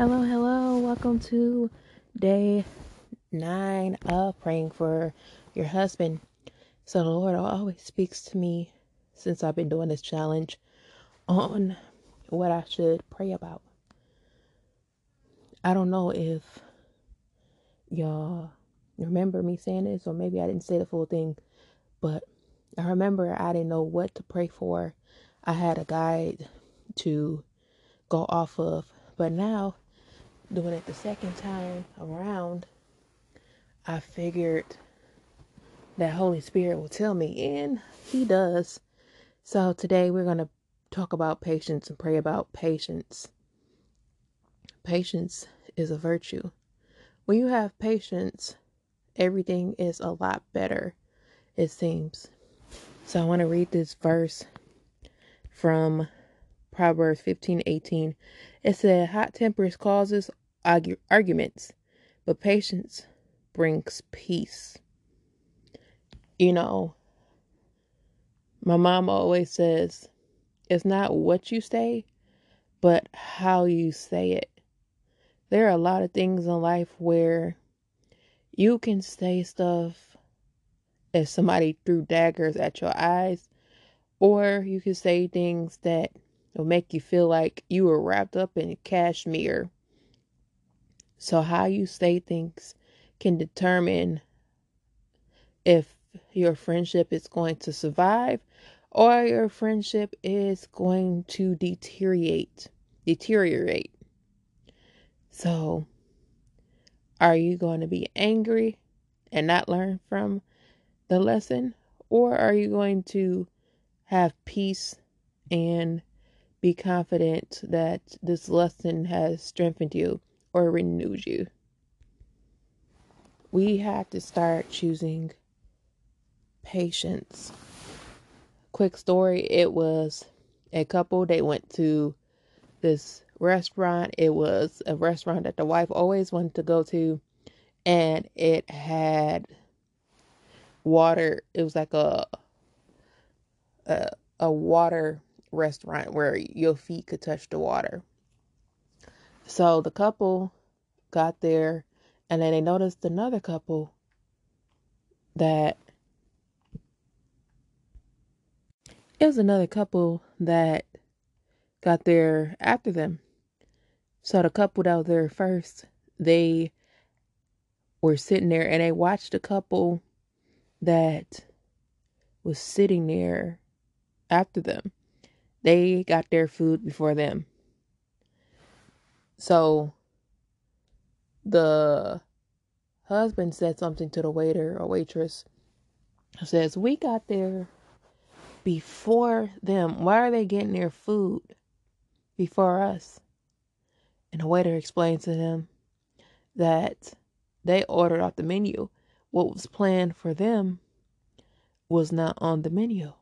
Hello, hello. Welcome to day nine of praying for your husband. So, the Lord always speaks to me since I've been doing this challenge on what I should pray about. I don't know if y'all remember me saying this, or maybe I didn't say the full thing, but I remember I didn't know what to pray for. I had a guide to go off of, but now doing it the second time around, I figured that Holy Spirit will tell me, and He does. So today we're going to talk about patience and pray about patience. Patience is a virtue. When you have patience, everything is a lot better, it seems. So I want to read this verse from Proverbs 15 18. It said, Hot tempers causes argue, arguments, but patience brings peace. You know, my mom always says, it's not what you say, but how you say it. There are a lot of things in life where you can say stuff as somebody threw daggers at your eyes, or you can say things that will make you feel like you were wrapped up in cashmere so, how you say things can determine if your friendship is going to survive or your friendship is going to deteriorate. Deteriorate. So, are you going to be angry and not learn from the lesson? Or are you going to have peace and be confident that this lesson has strengthened you or renewed you. We have to start choosing patience. Quick story it was a couple, they went to this restaurant. It was a restaurant that the wife always wanted to go to, and it had water. It was like a a, a water restaurant where your feet could touch the water. So the couple got there and then they noticed another couple that it was another couple that got there after them. So the couple that was there first, they were sitting there and they watched a couple that was sitting there after them. They got their food before them. So the husband said something to the waiter or waitress. Says, We got there before them. Why are they getting their food before us? And the waiter explained to them that they ordered off the menu. What was planned for them was not on the menu.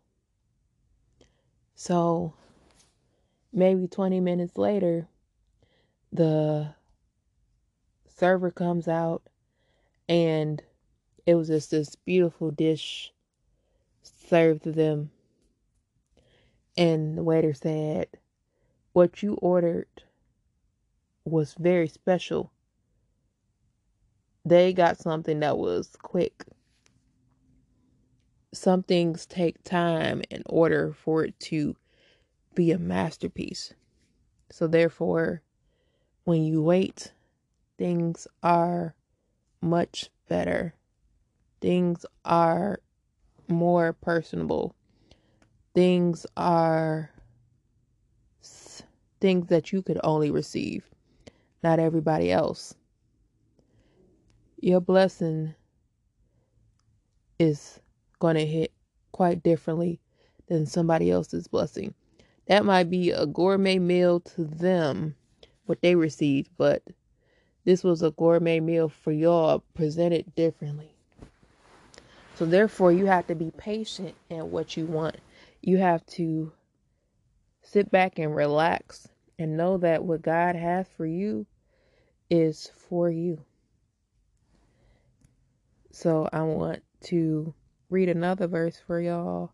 So maybe 20 minutes later, the server comes out and it was just this beautiful dish served to them. And the waiter said, What you ordered was very special. They got something that was quick. Some things take time in order for it to be a masterpiece. So, therefore, when you wait, things are much better. Things are more personable. Things are things that you could only receive, not everybody else. Your blessing is going to hit quite differently than somebody else's blessing. That might be a gourmet meal to them what they received, but this was a gourmet meal for y'all presented differently. So therefore you have to be patient in what you want. You have to sit back and relax and know that what God has for you is for you. So I want to read another verse for y'all.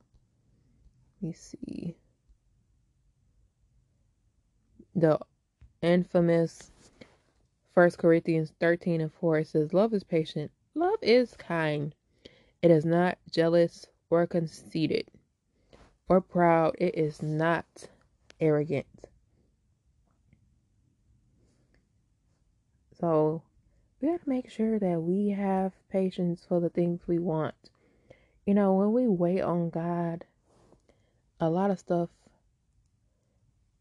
Let me see. The infamous First Corinthians 13 and 4 it says, Love is patient. Love is kind. It is not jealous or conceited or proud. It is not arrogant. So we got to make sure that we have patience for the things we want. You know, when we wait on God, a lot of stuff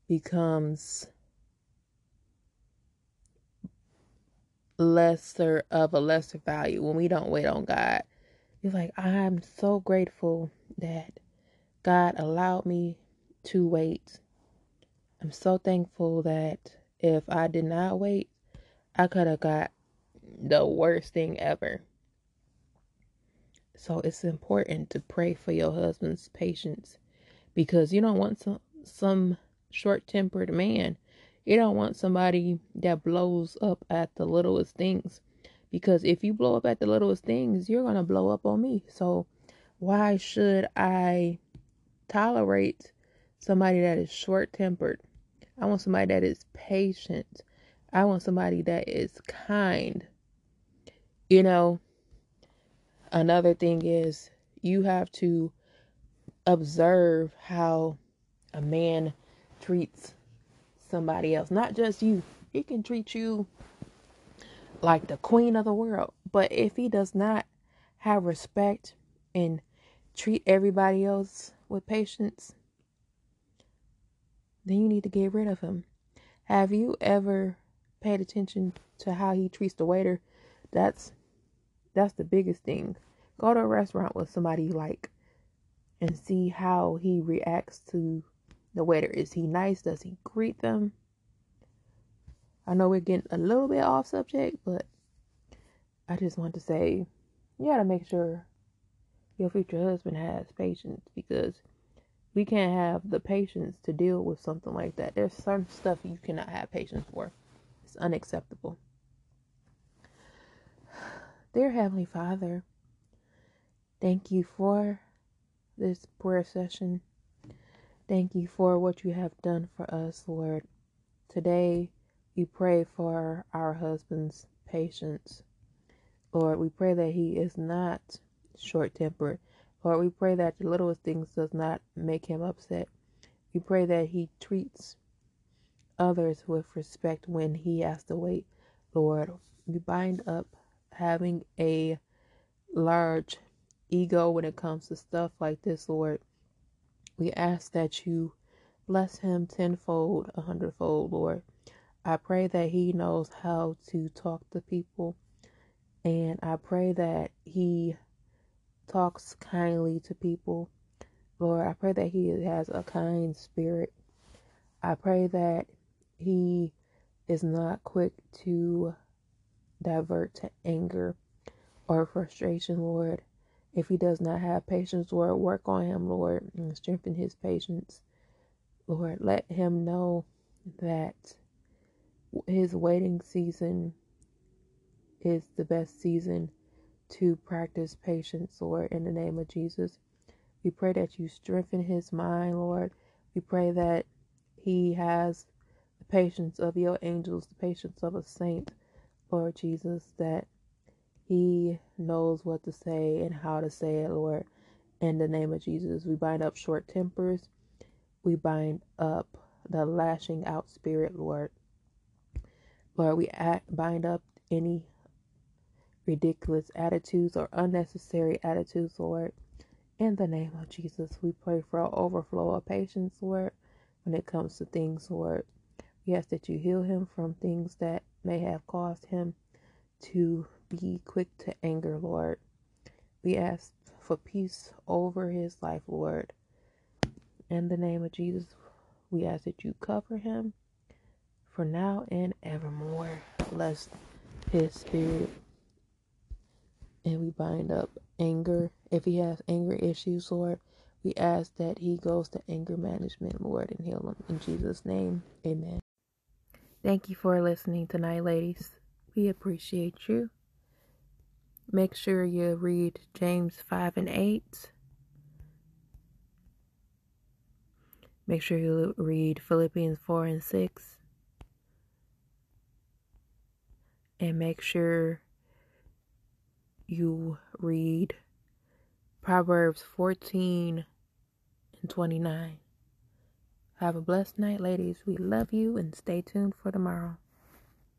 becomes lesser of a lesser value when we don't wait on God. It's like I'm so grateful that God allowed me to wait. I'm so thankful that if I did not wait, I could have got the worst thing ever. So it's important to pray for your husband's patience because you don't want some some short-tempered man. You don't want somebody that blows up at the littlest things because if you blow up at the littlest things, you're going to blow up on me. So why should I tolerate somebody that is short-tempered? I want somebody that is patient. I want somebody that is kind. You know, another thing is you have to observe how a man treats somebody else, not just you. He can treat you like the queen of the world, but if he does not have respect and treat everybody else with patience, then you need to get rid of him. Have you ever paid attention to how he treats the waiter? That's that's the biggest thing. Go to a restaurant with somebody you like and see how he reacts to the waiter. Is he nice? Does he greet them? I know we're getting a little bit off subject, but I just want to say you got to make sure your future husband has patience because we can't have the patience to deal with something like that. There's certain stuff you cannot have patience for. It's unacceptable. Dear Heavenly Father, thank you for this prayer session. Thank you for what you have done for us, Lord. Today, we pray for our husband's patience. Lord, we pray that he is not short tempered. Lord, we pray that the littlest things does not make him upset. We pray that he treats others with respect when he has to wait. Lord, we bind up having a large ego when it comes to stuff like this, Lord. We ask that you bless him tenfold, a hundredfold, Lord. I pray that he knows how to talk to people, and I pray that he talks kindly to people. Lord, I pray that he has a kind spirit. I pray that he is not quick to divert to anger or frustration, Lord. If he does not have patience, Lord, work on him, Lord, and strengthen his patience. Lord, let him know that his waiting season is the best season to practice patience, Lord, in the name of Jesus. We pray that you strengthen his mind, Lord. We pray that he has the patience of your angels, the patience of a saint, Lord Jesus, that he knows what to say and how to say it, Lord. In the name of Jesus, we bind up short tempers. We bind up the lashing out spirit, Lord. Lord, we act, bind up any ridiculous attitudes or unnecessary attitudes, Lord. In the name of Jesus, we pray for an overflow of patience, Lord, when it comes to things, Lord. We ask that you heal him from things that may have caused him to be quick to anger, Lord. We ask for peace over his life, Lord. In the name of Jesus, we ask that you cover him for now and evermore. Bless his spirit and we bind up anger. If he has anger issues, Lord, we ask that he goes to anger management, Lord, and heal him. In Jesus' name, amen. Thank you for listening tonight, ladies. We appreciate you. Make sure you read James 5 and 8. Make sure you read Philippians 4 and 6. and make sure you read Proverbs 14 and 29. Have a blessed night, ladies. We love you and stay tuned for tomorrow.